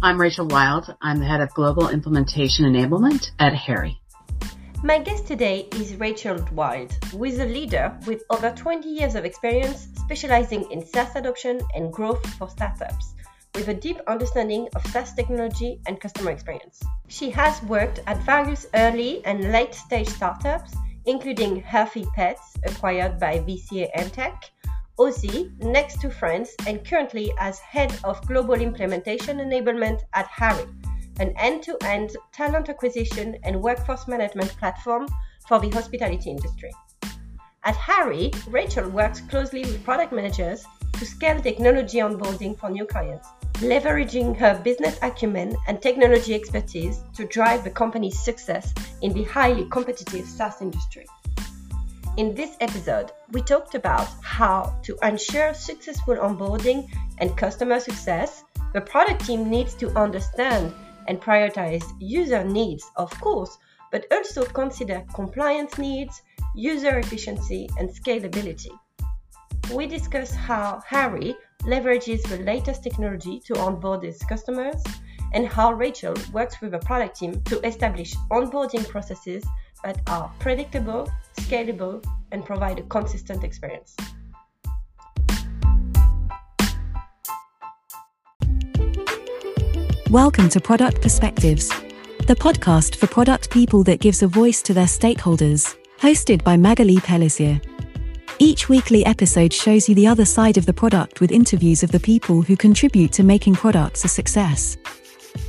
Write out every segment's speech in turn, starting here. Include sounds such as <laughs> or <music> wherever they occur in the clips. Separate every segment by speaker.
Speaker 1: I'm Rachel Wilde. I'm the head of Global Implementation Enablement at Harri.
Speaker 2: My guest today is Rachel Wilde, who is a leader with over 20 years of experience specializing in SaaS adoption and growth for startups, with a deep understanding of SaaS technology and customer experience. She has worked at various early and late stage startups, including Healthy Pets, acquired by VCA Antech, Auzee, Next to Friends, and currently as head of global implementation enablement at Harri, an end to end talent acquisition and workforce management platform for the hospitality industry. At Harri, Rachel works closely with product managers to scale technology onboarding for new clients, leveraging her business acumen and technology expertise to drive the company's success in the highly competitive SaaS industry. In this episode, we talked about how to ensure successful onboarding and customer success. The product team needs to understand and prioritize user needs, of course, but also consider compliance needs, user efficiency, and scalability. We discuss how Harri leverages the latest technology to onboard his customers and how Rachel works with the product team to establish onboarding processes that are predictable, scalable, and provide a consistent experience.
Speaker 3: Welcome to Product Perspectives, the podcast for product people that gives a voice to their stakeholders, hosted by Magali Pellissier. Each weekly episode shows you the other side of the product with interviews of the people who contribute to making products a success.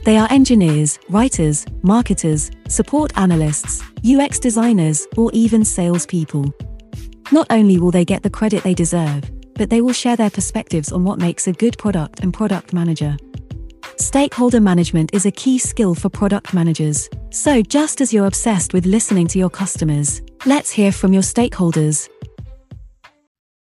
Speaker 3: They are engineers, writers, marketers, support analysts, UX designers, or even salespeople. Not only will they get the credit they deserve, but they will share their perspectives on what makes a good product and product manager. Stakeholder management is a key skill for product managers. So, just as you're obsessed with listening to your customers, let's hear from your stakeholders.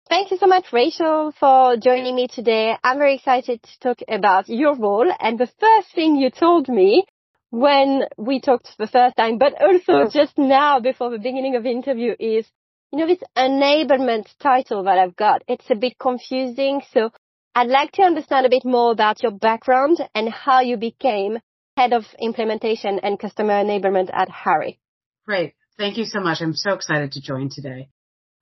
Speaker 2: Thank you so much, Rachel, for joining me today. I'm very excited to talk about your role. And the first thing you told me when we talked the first time, but also just now before the beginning of the interview is, you know, this enablement title that I've got. It's a bit confusing. So I'd like to understand a bit more about your background and how you became head of implementation and customer enablement at Harri.
Speaker 1: Great. Thank you so much. I'm so excited to join today.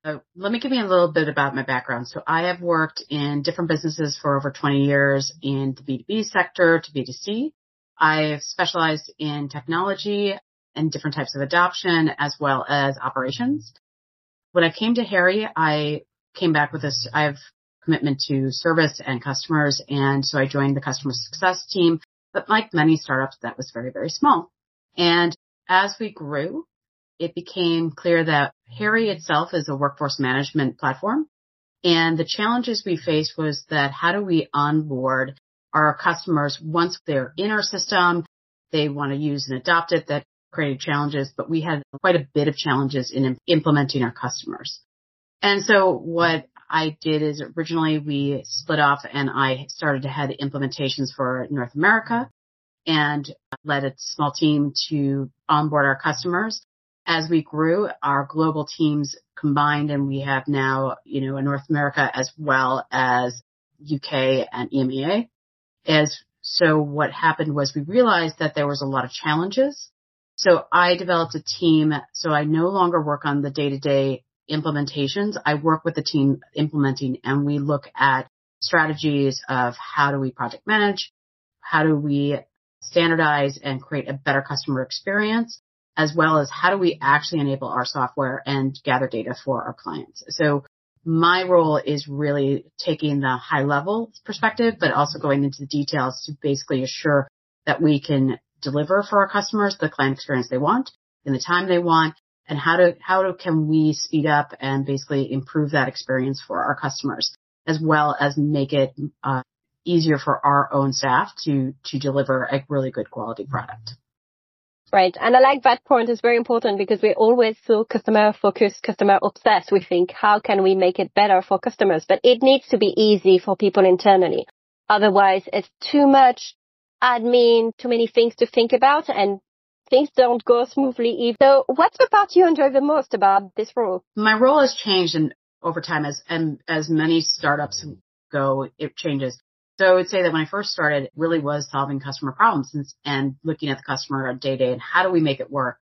Speaker 1: So let me give you a little bit about my background. So I have worked in different businesses for over 20 years in the B2B sector to B2C. I've specialized in technology and different types of adoption as well as operations. When I came to Harri, I came back with this, I have commitment to service and customers. And so I joined the customer success team, but like many startups, that was very, very small. And as we grew, it became clear that Harri itself is a workforce management platform. And the challenges we faced was that how do we onboard our customers once they're in our system, they want to use and adopt it, that created challenges, but we had quite a bit of challenges in implementing our customers. And so what I did is originally we split off and I started to head implementations for North America and led a small team to onboard our customers as we grew, our global teams combined and we have now, you know, in North America as well as UK and EMEA. As so what happened was we realized that there was a lot of challenges. So I developed a team. So I no longer work on the day to day implementations. I work with the team implementing and we look at strategies of how do we project manage? How do we standardize and create a better customer experience? As well as how do we actually enable our software and gather data for our clients. So my role is really taking the high level perspective, but also going into the details to basically assure that we can deliver for our customers the client experience they want in the time they want and how to, how to, can we speed up and basically improve that experience for our customers as well as make it uh, easier for our own staff to, to deliver a really good quality product.
Speaker 2: Right. And I like that point. It's very important because we're always so customer focused, customer obsessed. We think, how can we make it better for customers? But it needs to be easy for people internally. Otherwise, it's too much admin, too many things to think about and things don't go smoothly either. So what's the part you enjoy the most about this role?
Speaker 1: My role has changed over time as, and as many startups go, it changes. So I would say that when I first started, it really was solving customer problems and, and looking at the customer day to day and how do we make it work?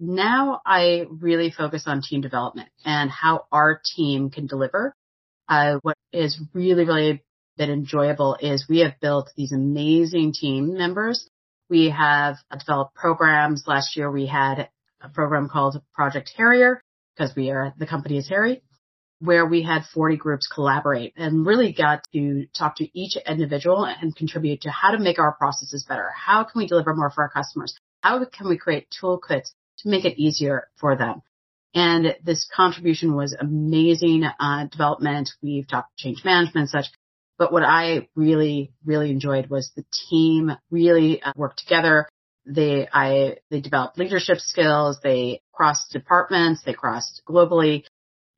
Speaker 1: Now I really focus on team development and how our team can deliver. Uh, what is really, really been enjoyable is we have built these amazing team members. We have developed programs. Last year we had a program called Project Harrier because we are, the company is Harri where we had 40 groups collaborate and really got to talk to each individual and contribute to how to make our processes better. How can we deliver more for our customers? How can we create toolkits to make it easier for them? And this contribution was amazing uh, development. We've talked change management and such. But what I really, really enjoyed was the team really uh, worked together. They, I, they developed leadership skills. They crossed departments. They crossed globally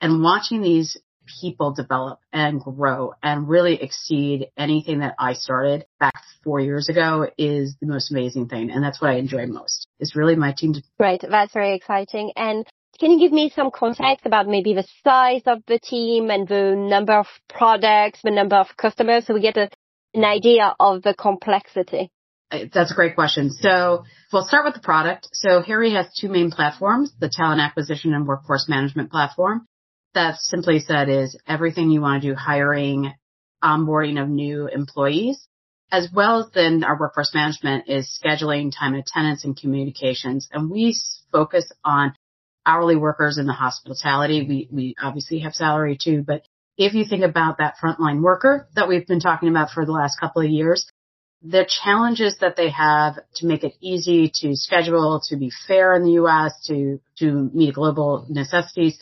Speaker 1: and watching these people develop and grow and really exceed anything that I started back four years ago is the most amazing thing. And that's what I enjoy most is really my team.
Speaker 2: Great. That's very exciting. And can you give me some context about maybe the size of the team and the number of products, the number of customers so we get a, an idea of the complexity?
Speaker 1: Uh, that's a great question. So we'll start with the product. So Harri has two main platforms, the talent acquisition and workforce management platform that simply said is everything you want to do hiring, onboarding of new employees, as well as then our workforce management is scheduling, time attendance and communications. And we focus on hourly workers in the hospitality. We, we obviously have salary too, but if you think about that frontline worker that we've been talking about for the last couple of years, the challenges that they have to make it easy to schedule, to be fair in the U.S., to, to meet global necessities,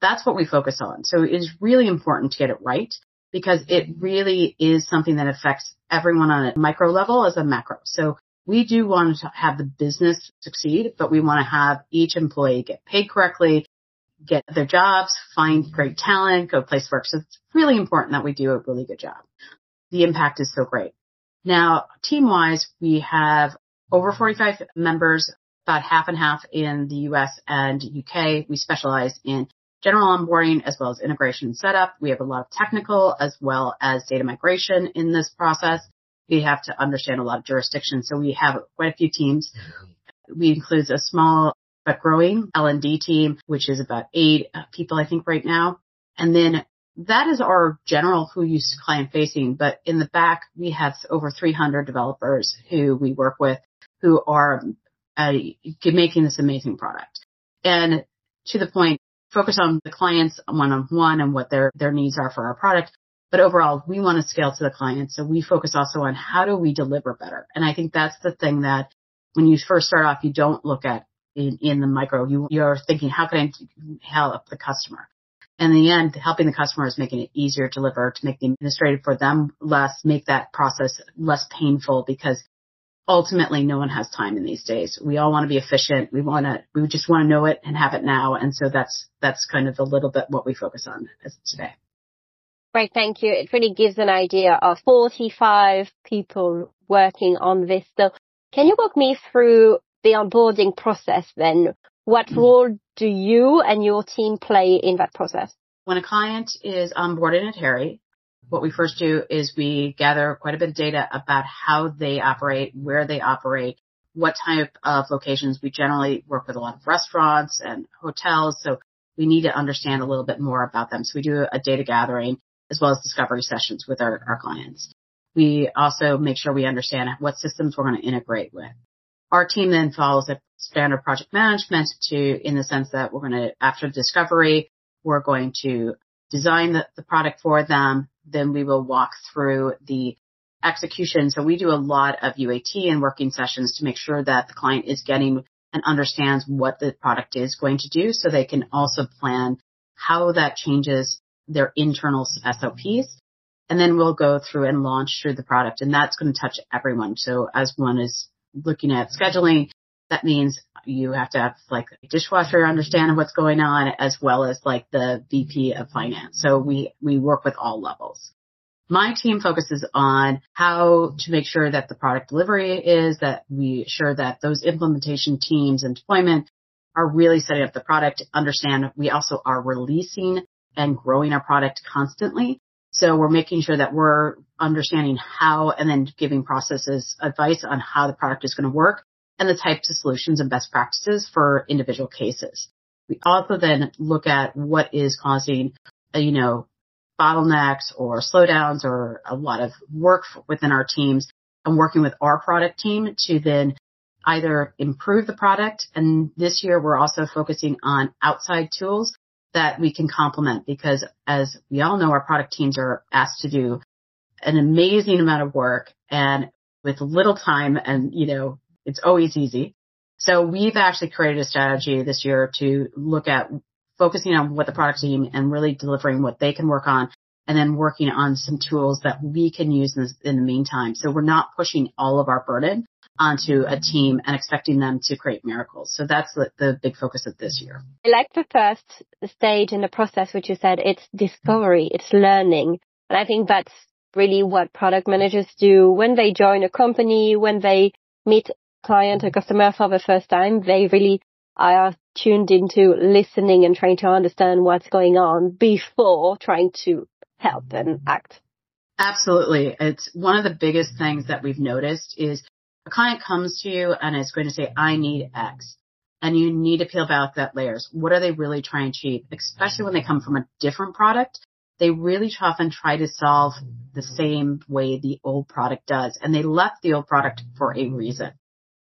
Speaker 1: that's what we focus on. So it is really important to get it right because it really is something that affects everyone on a micro level as a macro. So we do want to have the business succeed, but we want to have each employee get paid correctly, get their jobs, find great talent, go place work. So it's really important that we do a really good job. The impact is so great. Now, team wise, we have over 45 members, about half and half in the US and UK. We specialize in general onboarding as well as integration setup. We have a lot of technical as well as data migration in this process. We have to understand a lot of jurisdictions. So we have quite a few teams. We include a small but growing L&D team, which is about eight people, I think right now. And then that is our general who use client facing, but in the back, we have over 300 developers who we work with who are uh, making this amazing product. And to the point, focus on the clients one on one and what their, their needs are for our product. But overall, we want to scale to the client. So we focus also on how do we deliver better? And I think that's the thing that when you first start off, you don't look at in, in the micro. You, you're thinking, how can I help the customer? And in the end, helping the customer is making it easier to deliver, to make the administrative for them less, make that process less painful because ultimately no one has time in these days. We all want to be efficient. We want to, we just want to know it and have it now. And so that's, that's kind of a little bit what we focus on today.
Speaker 2: Great. Thank you. It really gives an idea of 45 people working on this. So can you walk me through the onboarding process then? What mm-hmm. role do you and your team play in that process?
Speaker 1: When a client is onboarded at Harri, what we first do is we gather quite a bit of data about how they operate, where they operate, what type of locations. We generally work with a lot of restaurants and hotels, so we need to understand a little bit more about them. So we do a data gathering as well as discovery sessions with our, our clients. We also make sure we understand what systems we're going to integrate with. Our team then follows a standard project management to, in the sense that we're going to, after discovery, we're going to design the, the product for them, then we will walk through the execution. So we do a lot of UAT and working sessions to make sure that the client is getting and understands what the product is going to do so they can also plan how that changes their internal SOPs. And then we'll go through and launch through the product and that's going to touch everyone. So as one is looking at scheduling, that means you have to have like a dishwasher understand what's going on as well as like the VP of finance. So we, we work with all levels. My team focuses on how to make sure that the product delivery is, that we ensure that those implementation teams and deployment are really setting up the product, understand we also are releasing and growing our product constantly. So we're making sure that we're understanding how and then giving processes advice on how the product is going to work and the types of solutions and best practices for individual cases. We also then look at what is causing, uh, you know, bottlenecks or slowdowns or a lot of work within our teams and working with our product team to then either improve the product. And this year we're also focusing on outside tools that we can complement because as we all know, our product teams are asked to do an amazing amount of work and with little time and, you know, it's always easy. So we've actually created a strategy this year to look at focusing on what the product team and really delivering what they can work on and then working on some tools that we can use in, in the meantime. So we're not pushing all of our burden onto a team and expecting them to create miracles. So that's the, the big focus of this year.
Speaker 2: I like the first stage in the process, which you said it's discovery, it's learning. And I think that's really what product managers do when they join a company, when they meet client or customer for the first time, they really are tuned into listening and trying to understand what's going on before trying to help and act.
Speaker 1: Absolutely. It's one of the biggest things that we've noticed is a client comes to you and is going to say, I need X. And you need to peel back that layers. What are they really trying to achieve? Especially when they come from a different product. They really often try to solve the same way the old product does. And they left the old product for a reason.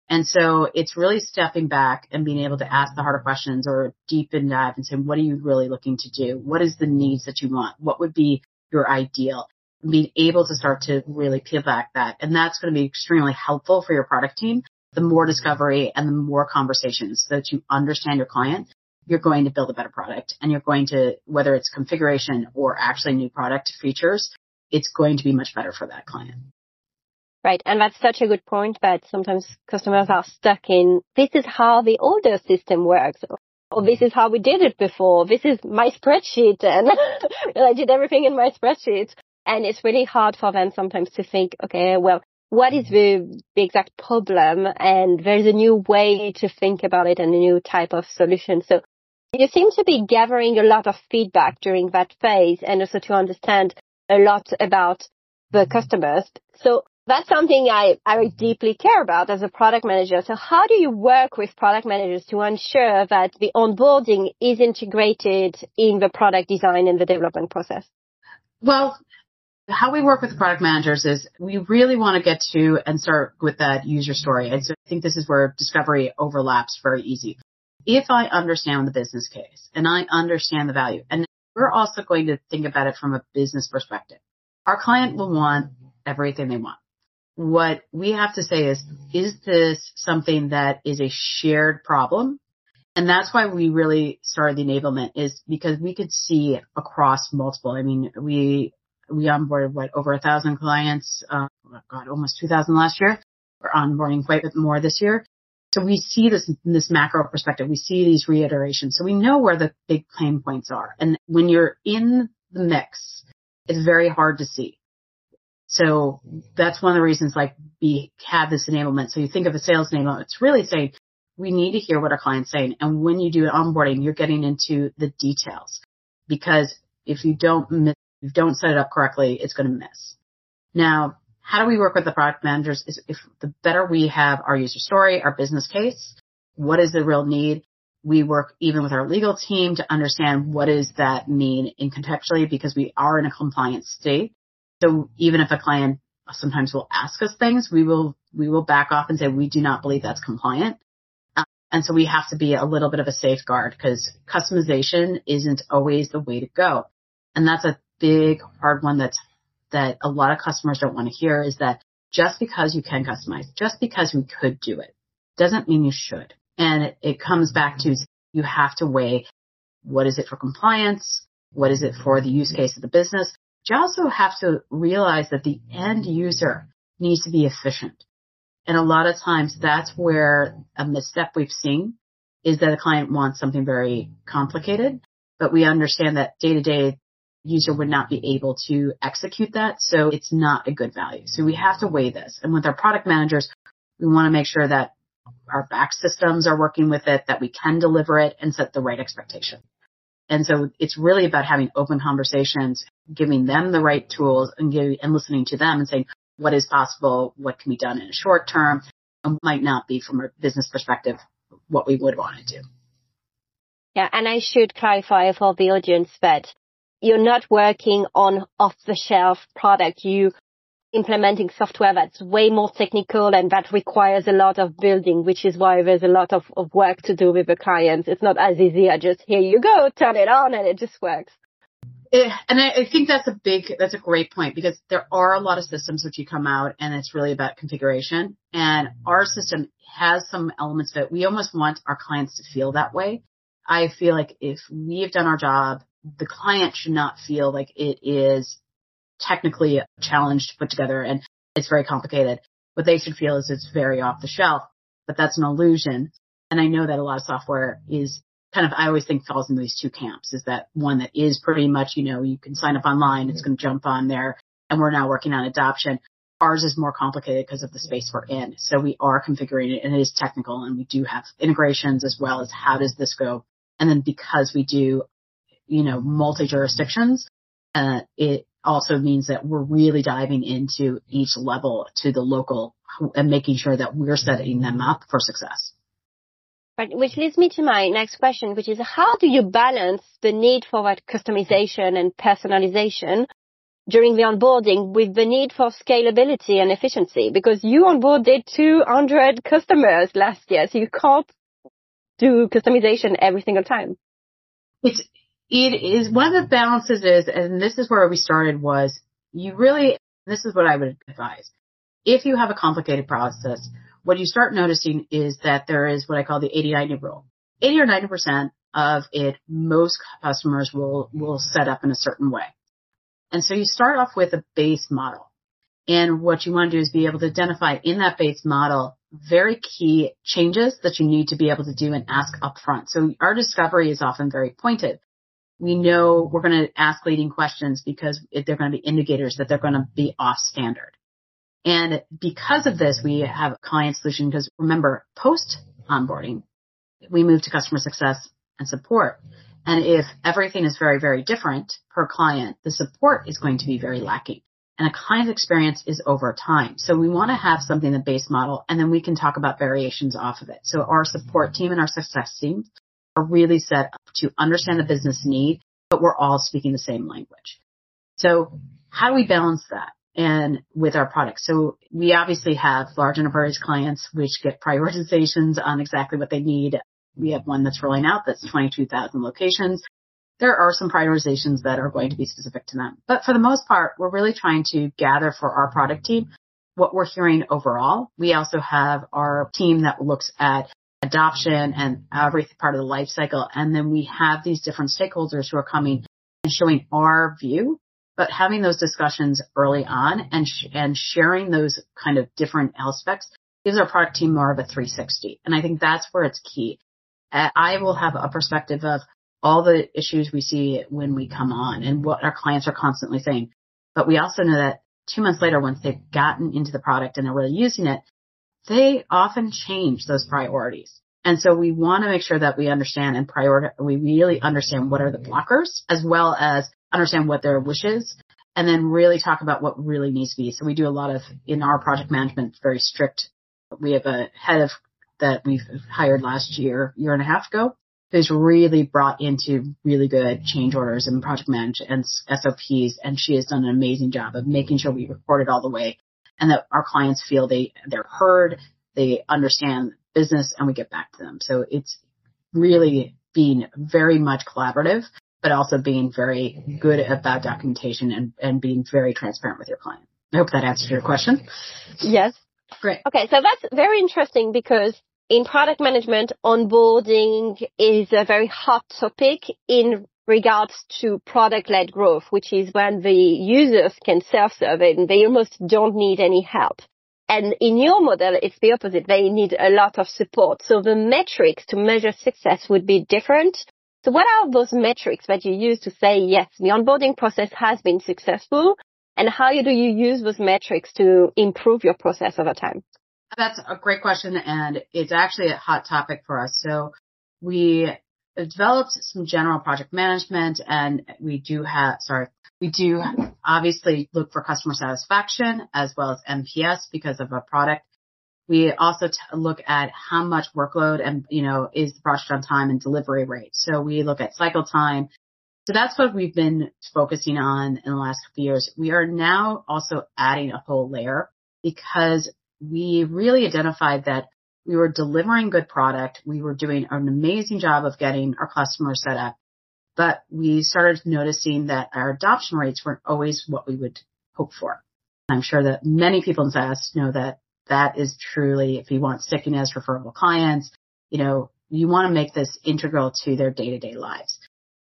Speaker 1: And so it's really stepping back and being able to ask the harder questions or deep and dive and say, what are you really looking to do? What is the needs that you want? What would be your ideal? being able to start to really peel back that. And that's going to be extremely helpful for your product team. The more discovery and the more conversations so that you understand your client, you're going to build a better product and you're going to, whether it's configuration or actually new product features, it's going to be much better for that client.
Speaker 2: Right. And that's such a good point that sometimes customers are stuck in, this is how the older system works. Or this is how we did it before. This is my spreadsheet <laughs> and I did everything in my spreadsheet. And it's really hard for them sometimes to think, okay, well, what is the, the exact problem? And there's a new way to think about it and a new type of solution. So you seem to be gathering a lot of feedback during that phase and also to understand a lot about the customers. So that's something I, I deeply care about as a product manager. So how do you work with product managers to ensure that the onboarding is integrated in the product design and the development process?
Speaker 1: Well, how we work with product managers is we really want to get to and start with that user story. And so I think this is where discovery overlaps very easy. If I understand the business case and I understand the value, and we're also going to think about it from a business perspective. Our client will want everything they want. What we have to say is, is this something that is a shared problem? And that's why we really started the enablement is because we could see across multiple. I mean, we we onboarded what over a thousand clients. Uh, God, almost two thousand last year. We're onboarding quite a bit more this year. So we see this this macro perspective. We see these reiterations. So we know where the big pain points are. And when you're in the mix, it's very hard to see. So that's one of the reasons like we have this enablement. So you think of a sales enablement, it's really saying we need to hear what our client's saying. And when you do onboarding, you're getting into the details because if you don't you don't set it up correctly, it's going to miss. Now, how do we work with the product managers is if the better we have our user story, our business case, what is the real need? We work even with our legal team to understand what does that mean in contextually because we are in a compliance state. So even if a client sometimes will ask us things, we will, we will back off and say we do not believe that's compliant. Uh, and so we have to be a little bit of a safeguard because customization isn't always the way to go. And that's a big hard one that's that a lot of customers don't want to hear is that just because you can customize, just because we could do it, doesn't mean you should. And it, it comes back to you have to weigh what is it for compliance? What is it for the use case of the business? You also have to realize that the end user needs to be efficient. And a lot of times that's where a misstep we've seen is that a client wants something very complicated, but we understand that day to day user would not be able to execute that. So it's not a good value. So we have to weigh this. And with our product managers, we want to make sure that our back systems are working with it, that we can deliver it and set the right expectation. And so it's really about having open conversations, giving them the right tools and giving, and listening to them and saying what is possible, what can be done in a short term, and might not be from a business perspective what we would want to do.
Speaker 2: Yeah, and I should clarify for the audience that you're not working on off the shelf product. You implementing software that's way more technical and that requires a lot of building, which is why there's a lot of, of work to do with the clients. It's not as easy as just here you go, turn it on and it just works.
Speaker 1: It, and I, I think that's a big, that's a great point because there are a lot of systems which you come out and it's really about configuration and our system has some elements that we almost want our clients to feel that way. I feel like if we've done our job, the client should not feel like it is technically challenged to put together and it's very complicated. What they should feel is it's very off the shelf, but that's an illusion. And I know that a lot of software is kind of, I always think falls into these two camps is that one that is pretty much, you know, you can sign up online, it's going to jump on there and we're now working on adoption. Ours is more complicated because of the space we're in. So we are configuring it and it is technical and we do have integrations as well as how does this go? And then because we do, you know, multi jurisdictions, uh, it also means that we're really diving into each level to the local and making sure that we're setting them up for success.
Speaker 2: Right, which leads me to my next question, which is how do you balance the need for that customization and personalization during the onboarding with the need for scalability and efficiency? Because you onboarded 200 customers last year, so you can't do customization every single time.
Speaker 1: It's it is one of the balances is, and this is where we started was you really, this is what I would advise. If you have a complicated process, what you start noticing is that there is what I call the 80-90 rule. 80 or 90% of it, most customers will, will set up in a certain way. And so you start off with a base model. And what you want to do is be able to identify in that base model very key changes that you need to be able to do and ask upfront. So our discovery is often very pointed we know we're going to ask leading questions because they're going to be indicators that they're going to be off standard. And because of this, we have a client solution because remember, post onboarding, we move to customer success and support. And if everything is very, very different per client, the support is going to be very lacking. And a client experience is over time. So we want to have something, the base model, and then we can talk about variations off of it. So our support team and our success team are really set up to understand the business need, but we're all speaking the same language. So how do we balance that? And with our products. So we obviously have large enterprise clients which get prioritizations on exactly what they need. We have one that's rolling out that's 22,000 locations. There are some prioritizations that are going to be specific to them. But for the most part, we're really trying to gather for our product team what we're hearing overall. We also have our team that looks at adoption and every part of the life cycle. And then we have these different stakeholders who are coming and showing our view, but having those discussions early on and, sh- and sharing those kind of different aspects gives our product team more of a 360. And I think that's where it's key. Uh, I will have a perspective of all the issues we see when we come on and what our clients are constantly saying. But we also know that two months later, once they've gotten into the product and they're really using it, they often change those priorities. And so we want to make sure that we understand and prioritize, we really understand what are the blockers as well as understand what their wishes and then really talk about what really needs to be. So we do a lot of, in our project management, very strict. We have a head of that we've hired last year, year and a half ago, who's really brought into really good change orders and project management and SOPs. And she has done an amazing job of making sure we report it all the way and that our clients feel they, they're heard, they understand business and we get back to them. So it's really being very much collaborative, but also being very good about documentation and, and being very transparent with your client. I hope that answers your question.
Speaker 2: Yes.
Speaker 1: Great.
Speaker 2: Okay. So that's very interesting because in product management, onboarding is a very hot topic in regards to product-led growth, which is when the users can self-serve and they almost don't need any help. And in your model, it's the opposite. They need a lot of support. So the metrics to measure success would be different. So what are those metrics that you use to say, yes, the onboarding process has been successful? And how do you use those metrics to improve your process over time?
Speaker 1: That's a great question. And it's actually a hot topic for us. So we developed some general project management and we do have, sorry, we do obviously look for customer satisfaction as well as NPS because of a product. We also t- look at how much workload and, you know, is the project on time and delivery rate. So we look at cycle time. So that's what we've been focusing on in the last couple years. We are now also adding a whole layer because we really identified that we were delivering good product. We were doing an amazing job of getting our customers set up, but we started noticing that our adoption rates weren't always what we would hope for. I'm sure that many people in SaaS know that that is truly, if you want stickiness, referable clients, you know, you want to make this integral to their day to day lives.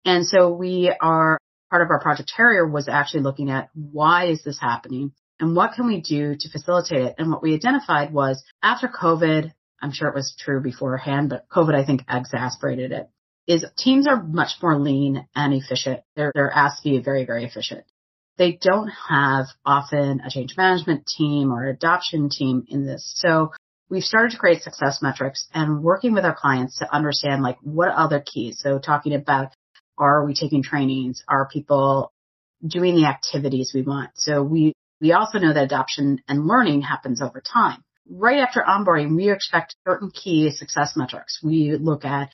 Speaker 1: And so we are part of our project Harrier was actually looking at why is this happening and what can we do to facilitate it? And what we identified was after COVID, I'm sure it was true beforehand, but COVID, I think, exacerbated it, is teams are much more lean and efficient. They're, they're asked to be very, very efficient. They don't have often a change management team or adoption team in this. So we've started to create success metrics and working with our clients to understand like what other keys. So talking about are we taking trainings? Are people doing the activities we want? So we, we also know that adoption and learning happens over time right after onboarding, we expect certain key success metrics. We look at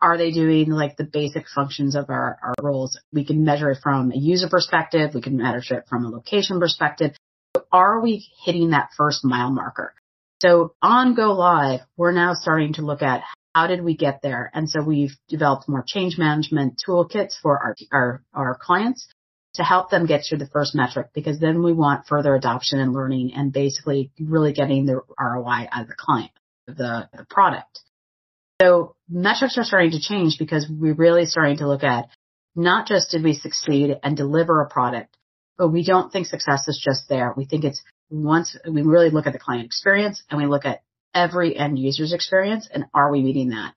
Speaker 1: are they doing like the basic functions of our, our roles? We can measure it from a user perspective. We can measure it from a location perspective. Are we hitting that first mile marker? So on Go Live, we're now starting to look at how did we get there? And so we've developed more change management toolkits for our, our, our clients to help them get to the first metric because then we want further adoption and learning and basically really getting the ROI out of the client, the, the product. So metrics are starting to change because we're really starting to look at not just did we succeed and deliver a product, but we don't think success is just there. We think it's once we really look at the client experience and we look at every end user's experience and are we meeting that?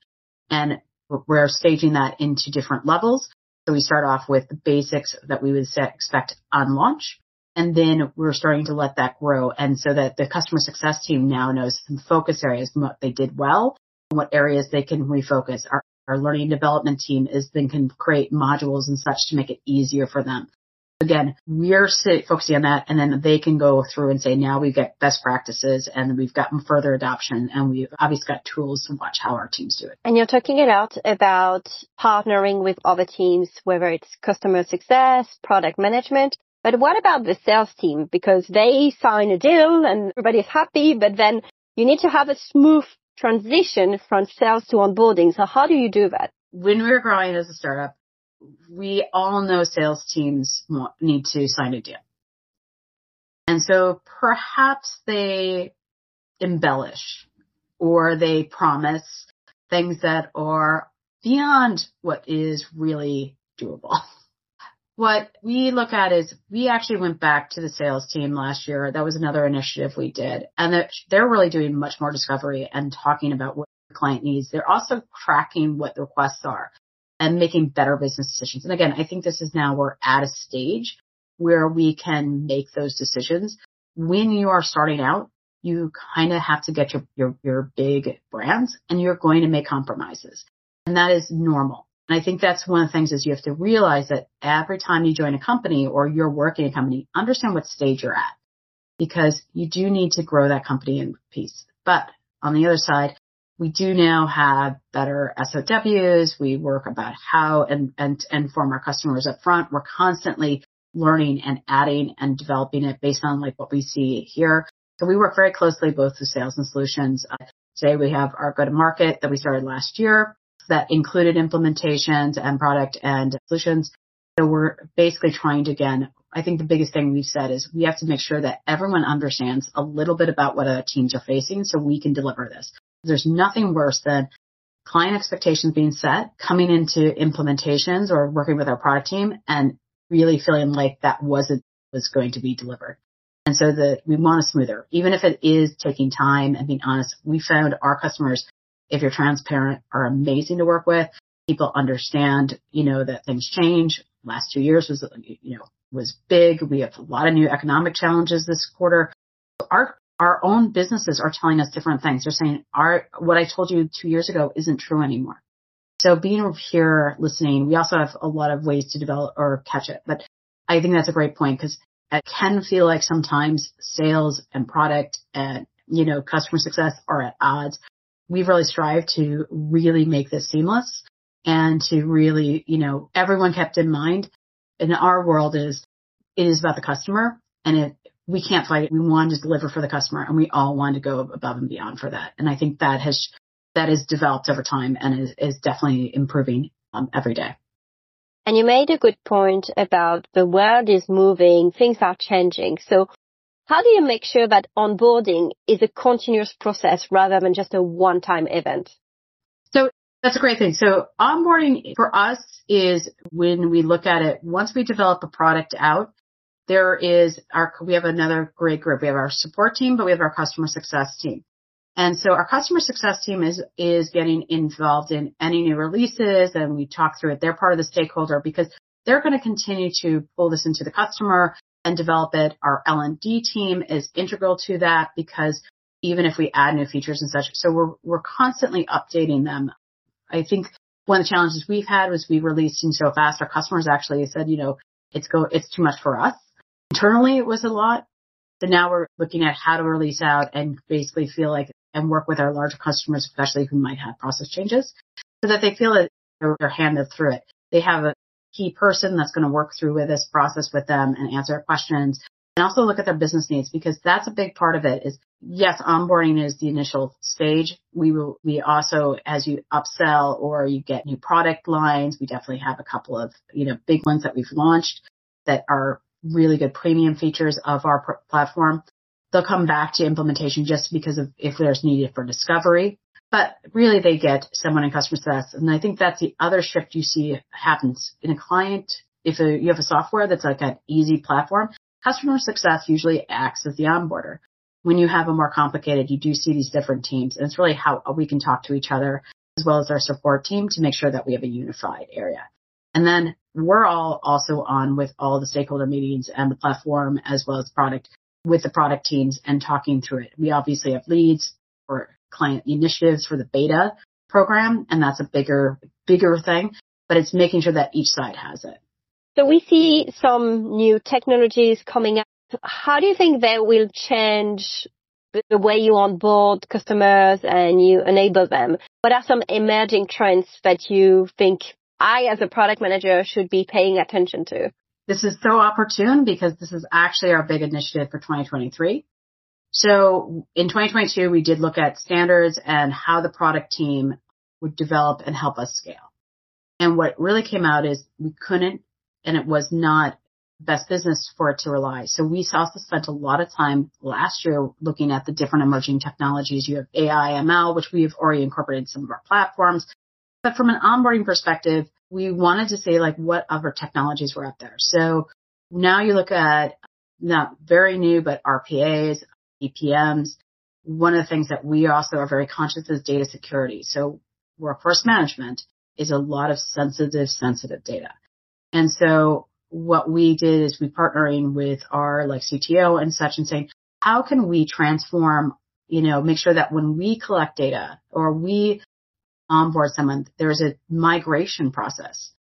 Speaker 1: And we're staging that into different levels so we start off with the basics that we would set, expect on launch. And then we're starting to let that grow. And so that the customer success team now knows some focus areas, what they did well, and what areas they can refocus. Our, our learning development team is then can create modules and such to make it easier for them again, we're focusing on that and then they can go through and say, now we've got best practices and we've gotten further adoption and we've obviously got tools to watch how our teams do it.
Speaker 2: And you're talking a lot about partnering with other teams, whether it's customer success, product management. But what about the sales team? Because they sign a deal and everybody's happy, but then you need to have a smooth transition from sales to onboarding. So how do you do that?
Speaker 1: When we were growing as a startup, we all know sales teams need to sign a deal. And so perhaps they embellish or they promise things that are beyond what is really doable. <laughs> What we look at is we actually went back to the sales team last year. That was another initiative we did. And they're really doing much more discovery and talking about what the client needs. They're also tracking what the requests are and making better business decisions. And again, I think this is now we're at a stage where we can make those decisions. When you are starting out, you kind of have to get your, your, your big brands and you're going to make compromises. And that is normal. And I think that's one of the things is you have to realize that every time you join a company or you're working a company, understand what stage you're at because you do need to grow that company in piece. But on the other side, we do now have better SOWs. We work about how and, and, inform our customers up front. We're constantly learning and adding and developing it based on like what we see here. So we work very closely both with sales and solutions. Uh, today we have our go to market that we started last year that included implementations and product and solutions. So we're basically trying to again, I think the biggest thing we've said is we have to make sure that everyone understands a little bit about what our teams are facing so we can deliver this. There's nothing worse than client expectations being set, coming into implementations or working with our product team and really feeling like that wasn't was going to be delivered. And so that we want a smoother, even if it is taking time and being honest, we found our customers, if you're transparent, are amazing to work with. People understand, you know, that things change. Last two years was, you know, was big. We have a lot of new economic challenges this quarter. Our our own businesses are telling us different things. They're saying our, what I told you two years ago isn't true anymore. So being here listening, we also have a lot of ways to develop or catch it. But I think that's a great point because it can feel like sometimes sales and product and, you know, customer success are at odds. We've really strived to really make this seamless and to really, you know, everyone kept in mind in our world is it is about the customer and it, we can't fight. It. We want to deliver for the customer and we all want to go above and beyond for that. And I think that has, that is developed over time and is, is definitely improving um, every day.
Speaker 2: And you made a good point about the world is moving, things are changing. So how do you make sure that onboarding is a continuous process rather than just a one-time event?
Speaker 1: So that's a great thing. So onboarding for us is when we look at it, once we develop a product out, there is our, we have another great group. We have our support team, but we have our customer success team. And so our customer success team is, is getting involved in any new releases and we talk through it. They're part of the stakeholder because they're going to continue to pull this into the customer and develop it. Our L&D team is integral to that because even if we add new features and such, so we're, we're constantly updating them. I think one of the challenges we've had was we released in so fast. Our customers actually said, you know, it's go, it's too much for us. Internally, it was a lot. So now we're looking at how to release out and basically feel like and work with our larger customers, especially who might have process changes, so that they feel that they're, handled through it. They have a key person that's going to work through with this process with them and answer questions and also look at their business needs because that's a big part of it is yes, onboarding is the initial stage. We will, we also, as you upsell or you get new product lines, we definitely have a couple of, you know, big ones that we've launched that are really good premium features of our pr- platform they'll come back to implementation just because of if there's needed for discovery. But really they get someone in customer success. And I think that's the other shift you see happens in a client. If a, you have a software that's like an easy platform, customer success usually acts as the onboarder. When you have a more complicated, you do see these different teams and it's really how we can talk to each other as well as our support team to make sure that we have a unified area. And then we're all also on with all the stakeholder meetings and the platform as well as product with the product teams and talking through it. We obviously have leads for client initiatives for the beta program, and that's a bigger, bigger thing, but it's making sure that each side has it.
Speaker 2: So we see some new technologies coming up. How do you think that will change the way you onboard customers and you enable them? What are some emerging trends that you think I as a product manager should be paying attention to?
Speaker 1: This is so opportune because this is actually our big initiative for 2023. So in 2022, we did look at standards and how the product team would develop and help us scale. And what really came out is we couldn't, and it was not best business for it to rely. So we also spent a lot of time last year looking at the different emerging technologies. You have AI, ML, which we've already incorporated in some of our platforms. But from an onboarding perspective, we wanted to say like what other technologies were out there. So now you look at not very new, but RPAs, EPMs. One of the things that we also are very conscious is data security. So workforce management is a lot of sensitive, sensitive data. And so what we did is we partnering with our like CTO and such and saying, how can we transform, you know, make sure that when we collect data or we onboard someone, there's a migration process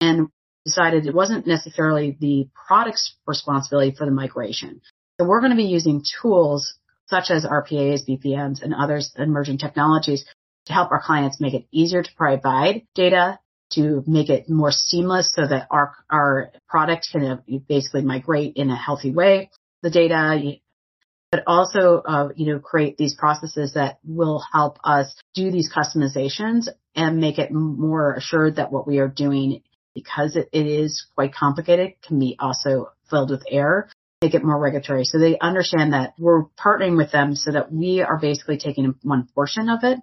Speaker 1: and decided it wasn't necessarily the product's responsibility for the migration. So we're going to be using tools such as RPAs, BPMs, and others emerging technologies to help our clients make it easier to provide data, to make it more seamless so that our, our product can basically migrate in a healthy way. The data, but also, uh, you know, create these processes that will help us do these customizations and make it more assured that what we are doing, because it, it is quite complicated, can be also filled with error make it more regulatory. So they understand that we're partnering with them so that we are basically taking one portion of it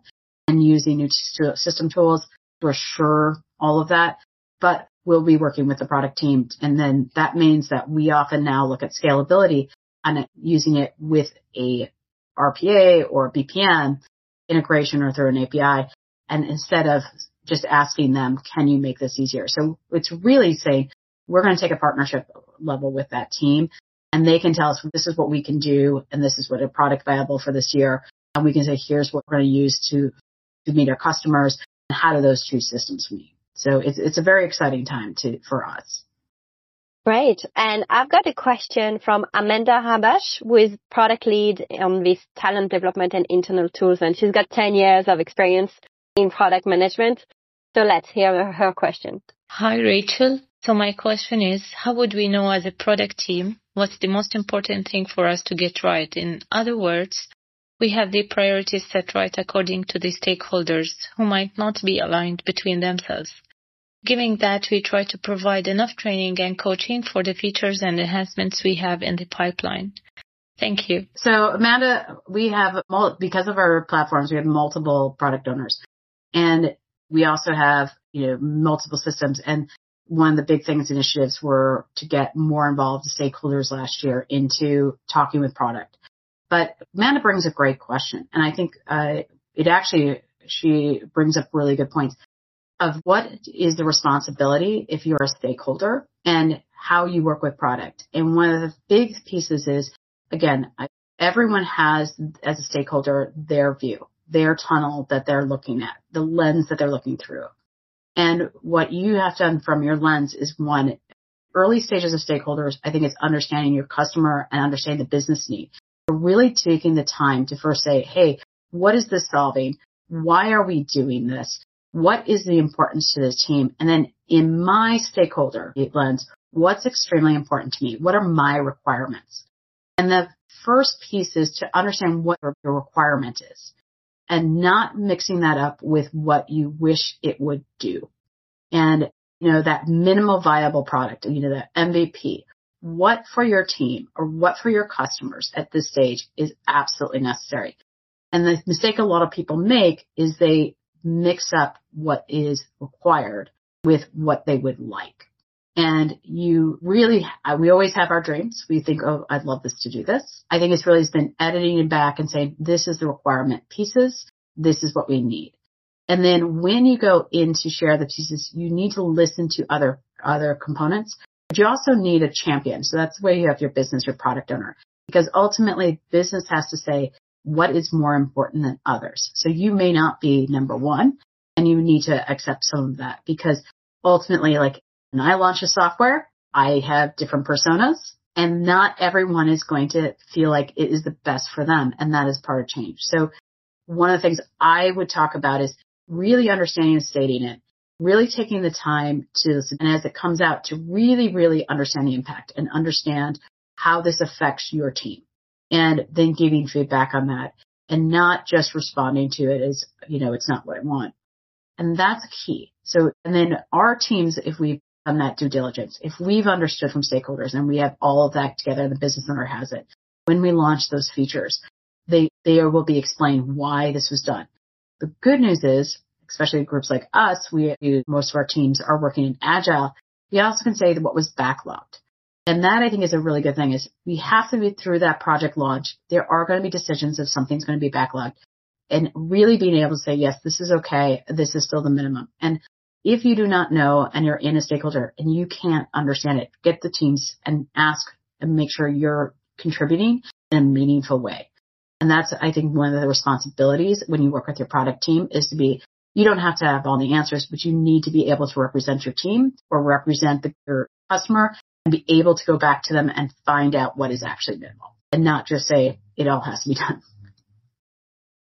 Speaker 1: and using new system tools to assure all of that. But we'll be working with the product team. And then that means that we often now look at scalability and using it with a RPA or BPM integration or through an API. And instead of just asking them, can you make this easier? So it's really saying we're going to take a partnership level with that team and they can tell us this is what we can do and this is what a product viable for this year. And we can say, here's what we're going to use to, to meet our customers. And how do those two systems meet? So it's, it's a very exciting time to, for us.
Speaker 2: Great. And I've got a question from Amanda Habash, who is product lead on this talent development and internal tools. And she's got 10 years of experience in product management. So let's hear her question.
Speaker 4: Hi, Rachel. So my question is, how would we know as a product team what's the most important thing for us to get right? In other words, we have the priorities set right according to the stakeholders who might not be aligned between themselves. Given that, we try to provide enough training and coaching for the features and enhancements we have in the pipeline. Thank you.
Speaker 1: So Amanda, we have, because of our platforms, we have multiple product owners and we also have, you know, multiple systems and one of the big things initiatives were to get more involved stakeholders last year into talking with product. But Amanda brings a great question and I think, uh, it actually, she brings up really good points of what is the responsibility if you're a stakeholder and how you work with product. And one of the big pieces is, again, everyone has as a stakeholder their view, their tunnel that they're looking at, the lens that they're looking through. And what you have done from your lens is one, early stages of stakeholders, I think it's understanding your customer and understanding the business need. really taking the time to first say, hey, what is this solving? Why are we doing this? What is the importance to the team? And then in my stakeholder lens, what's extremely important to me? What are my requirements? And the first piece is to understand what your requirement is and not mixing that up with what you wish it would do. And, you know, that minimal viable product, you know, the MVP, what for your team or what for your customers at this stage is absolutely necessary. And the mistake a lot of people make is they mix up what is required with what they would like. And you really, uh, we always have our dreams. We think, oh, I'd love this to do this. I think it's really been editing it back and saying, this is the requirement pieces. This is what we need. And then when you go in to share the pieces, you need to listen to other, other components, but you also need a champion. So that's where you have your business, your product owner, because ultimately business has to say, what is more important than others. So you may not be number one and you need to accept some of that because ultimately, like when I launch a software, I have different personas and not everyone is going to feel like it is the best for them. And that is part of change. So one of the things I would talk about is really understanding and stating it, really taking the time to listen. And as it comes out to really, really understand the impact and understand how this affects your team and then giving feedback on that and not just responding to it as, you know, it's not what I want. And that's key. So, and then our teams, if we've done that due diligence, if we've understood from stakeholders and we have all of that together the business owner has it, when we launch those features, they, they will be explained why this was done. The good news is, especially groups like us, we, most of our teams are working in agile. We also can say what was backlogged. And that I think is a really good thing is we have to be through that project launch. There are going to be decisions if something's going to be backlogged and really being able to say, yes, this is okay. This is still the minimum. And if you do not know and you're in a stakeholder and you can't understand it, get the teams and ask and make sure you're contributing in a meaningful way. And that's, I think, one of the responsibilities when you work with your product team is to be, you don't have to have all the answers, but you need to be able to represent your team or represent the, your customer and be able to go back to them and find out what is actually minimal and not just say it all has to be done.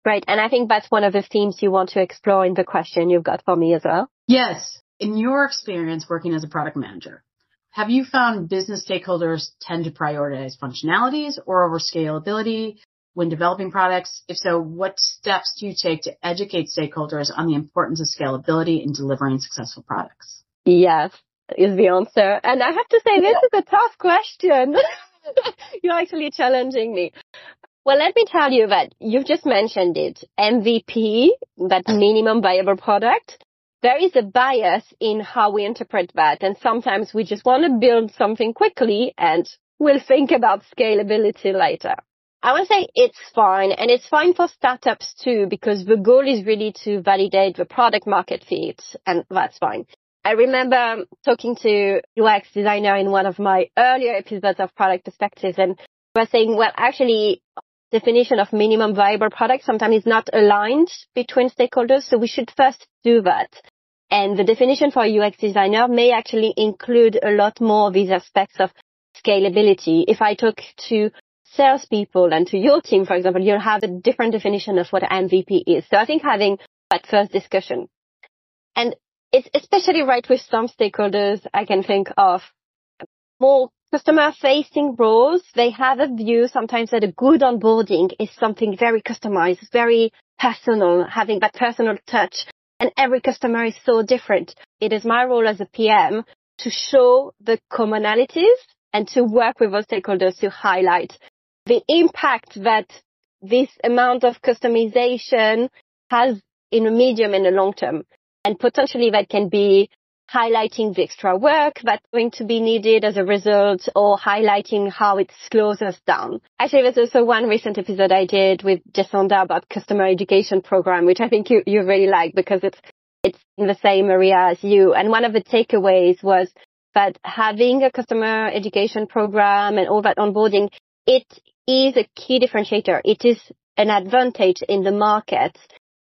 Speaker 2: Right. And I think that's one of the themes you want to explore in the question you've got for me as well.
Speaker 1: Yes. In your experience working as a product manager, have you found business stakeholders tend to prioritize functionalities or over scalability when developing products? If so, what steps do you take to educate stakeholders on the importance of scalability in delivering successful products?
Speaker 2: Yes is the answer. And I have to say, this is a tough question. <laughs> You're actually challenging me. Well, let me tell you that you've just mentioned it. MVP, that minimum viable product. There is a bias in how we interpret that. And sometimes we just want to build something quickly and we'll think about scalability later. I would say it's fine and it's fine for startups too because the goal is really to validate the product market fit and that's fine. I remember talking to UX designer in one of my earlier episodes of product perspectives and was saying, well, actually definition of minimum viable product sometimes is not aligned between stakeholders. So we should first do that. And the definition for UX designer may actually include a lot more of these aspects of scalability. If I talk to salespeople and to your team, for example, you'll have a different definition of what MVP is. So I think having that first discussion and it's especially right with some stakeholders I can think of more customer facing roles. They have a view sometimes that a good onboarding is something very customized, very personal, having that personal touch. And every customer is so different. It is my role as a PM to show the commonalities and to work with those stakeholders to highlight the impact that this amount of customization has in a medium and a long term. And potentially that can be highlighting the extra work that's going to be needed as a result or highlighting how it slows us down. Actually, there's also one recent episode I did with Jacinda about customer education program, which I think you, you really like because it's, it's in the same area as you. And one of the takeaways was that having a customer education program and all that onboarding, it is a key differentiator. It is an advantage in the market.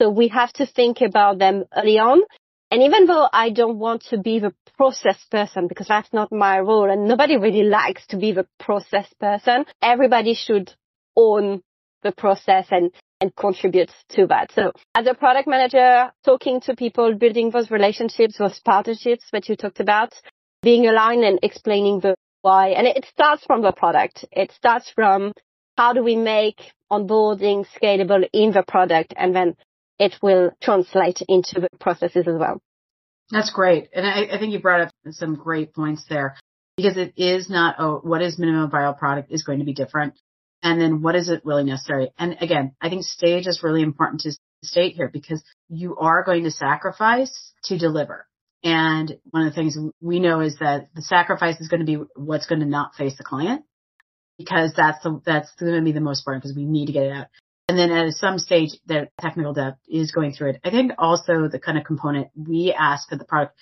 Speaker 2: So we have to think about them early on. And even though I don't want to be the process person because that's not my role and nobody really likes to be the process person, everybody should own the process and, and contribute to that. So as a product manager, talking to people, building those relationships, those partnerships that you talked about, being aligned and explaining the why. And it starts from the product. It starts from how do we make onboarding scalable in the product and then it will translate into processes as well.
Speaker 1: That's great. And I, I think you brought up some great points there because it is not, oh, what is minimum viable product is going to be different. And then what is it really necessary? And again, I think stage is really important to state here because you are going to sacrifice to deliver. And one of the things we know is that the sacrifice is going to be what's going to not face the client because that's the, that's going to be the most important because we need to get it out. And then at some stage, the technical depth is going through it. I think also the kind of component we ask of the product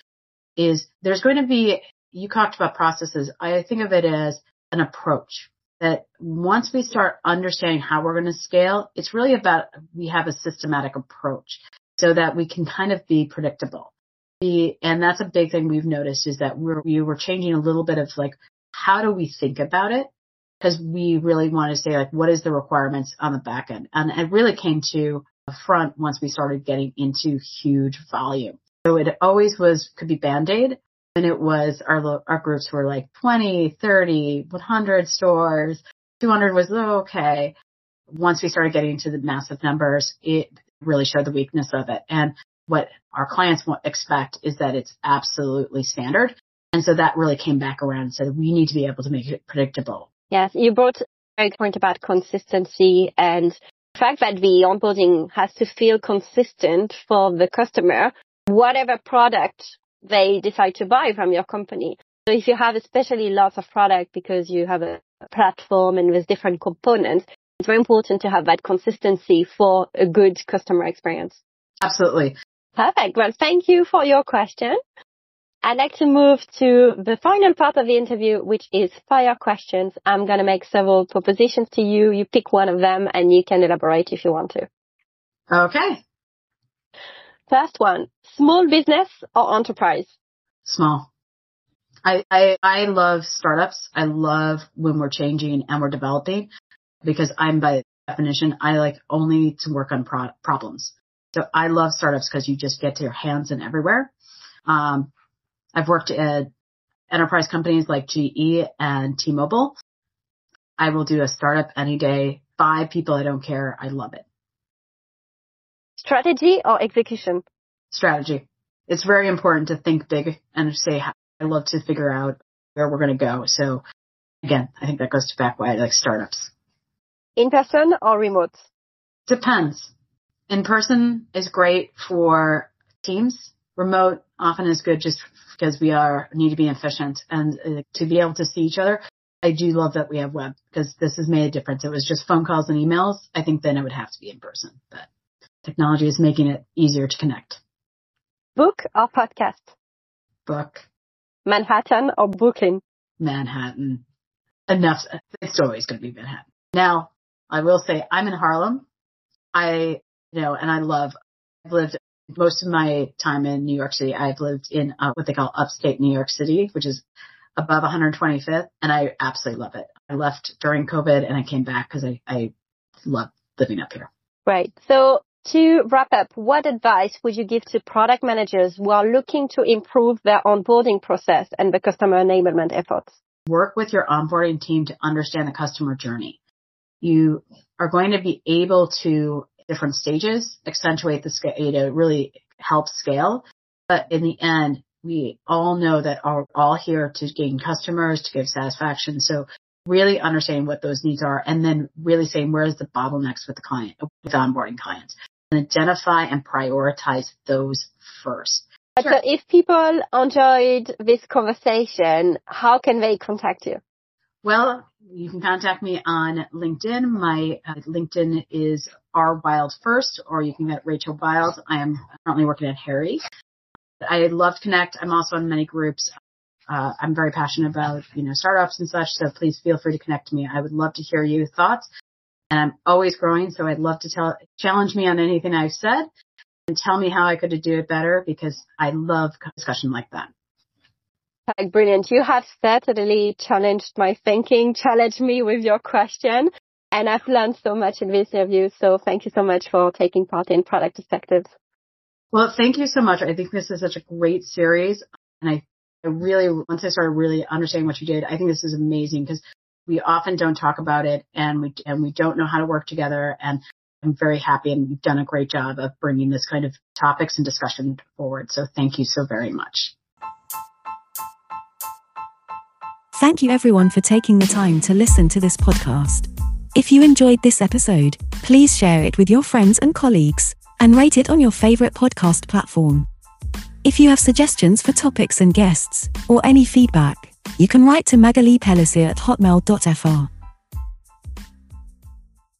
Speaker 1: is there's going to be, you talked about processes. I think of it as an approach that once we start understanding how we're going to scale, it's really about we have a systematic approach so that we can kind of be predictable. The, and that's a big thing we've noticed is that we're, we were changing a little bit of like, how do we think about it? Because we really wanted to say like, what is the requirements on the back end? And it really came to the front once we started getting into huge volume. So it always was, could be band-aid. And it was our, our groups were like 20, 30, 100 stores. 200 was oh, okay. Once we started getting to the massive numbers, it really showed the weakness of it. And what our clients expect is that it's absolutely standard. And so that really came back around and said, we need to be able to make it predictable.
Speaker 2: Yes, you brought a great point about consistency and the fact that the onboarding has to feel consistent for the customer, whatever product they decide to buy from your company. So if you have especially lots of product because you have a platform and with different components, it's very important to have that consistency for a good customer experience.
Speaker 1: Absolutely.
Speaker 2: Perfect. Well, thank you for your question. I'd like to move to the final part of the interview, which is fire questions. I'm going to make several propositions to you. You pick one of them and you can elaborate if you want to.
Speaker 1: Okay.
Speaker 2: First one, small business or enterprise?
Speaker 1: Small. I, I, I love startups. I love when we're changing and we're developing because I'm by definition, I like only to work on pro- problems. So I love startups because you just get to your hands in everywhere. Um, I've worked at enterprise companies like GE and T-Mobile. I will do a startup any day. Five people, I don't care. I love it.
Speaker 2: Strategy or execution?
Speaker 1: Strategy. It's very important to think big and say, I love to figure out where we're going to go. So again, I think that goes to back why I like startups.
Speaker 2: In person or remote?
Speaker 1: Depends. In person is great for teams. Remote often is good just because we are need to be efficient and uh, to be able to see each other. I do love that we have web because this has made a difference. It was just phone calls and emails. I think then it would have to be in person, but technology is making it easier to connect.
Speaker 2: Book or podcast?
Speaker 1: Book.
Speaker 2: Manhattan or Brooklyn?
Speaker 1: Manhattan. Enough. It's always going to be Manhattan. Now, I will say I'm in Harlem. I, you know, and I love, I've lived most of my time in New York City. I've lived in uh, what they call upstate New York City, which is above 125th, and I absolutely love it. I left during COVID and I came back because I, I love living up here.
Speaker 2: Right. So to wrap up, what advice would you give to product managers who are looking to improve their onboarding process and the customer enablement efforts?
Speaker 1: Work with your onboarding team to understand the customer journey. You are going to be able to different stages accentuate the scale, you know, really help scale. But in the end, we all know that are all here to gain customers, to give satisfaction. So really understanding what those needs are and then really saying where's the bottlenecks with the client, with onboarding clients and identify and prioritize those first.
Speaker 2: So if people enjoyed this conversation, how can they contact you?
Speaker 1: Well, you can contact me on LinkedIn. My uh, LinkedIn is R Wild First, or you can get Rachel Wilde. I am currently working at Harri. I love connect. I'm also in many groups. Uh, I'm very passionate about, you know, startups and such. So please feel free to connect to me. I would love to hear your thoughts and I'm always growing. So I'd love to tell, challenge me on anything I've said and tell me how I could do it better because I love discussion like that.
Speaker 2: Brilliant. You have certainly challenged my thinking, challenged me with your question. And I've learned so much in this interview. So thank you so much for taking part in Product Perspectives.
Speaker 1: Well, thank you so much. I think this is such a great series. And I I really, once I started really understanding what you did, I think this is amazing because we often don't talk about it and we, and we don't know how to work together. And I'm very happy and you've done a great job of bringing this kind of topics and discussion forward. So thank you so very much.
Speaker 3: Thank you everyone for taking the time to listen to this podcast. If you enjoyed this episode, please share it with your friends and colleagues and rate it on your favorite podcast platform. If you have suggestions for topics and guests, or any feedback, you can write to Magali Pellissier at hotmail.fr.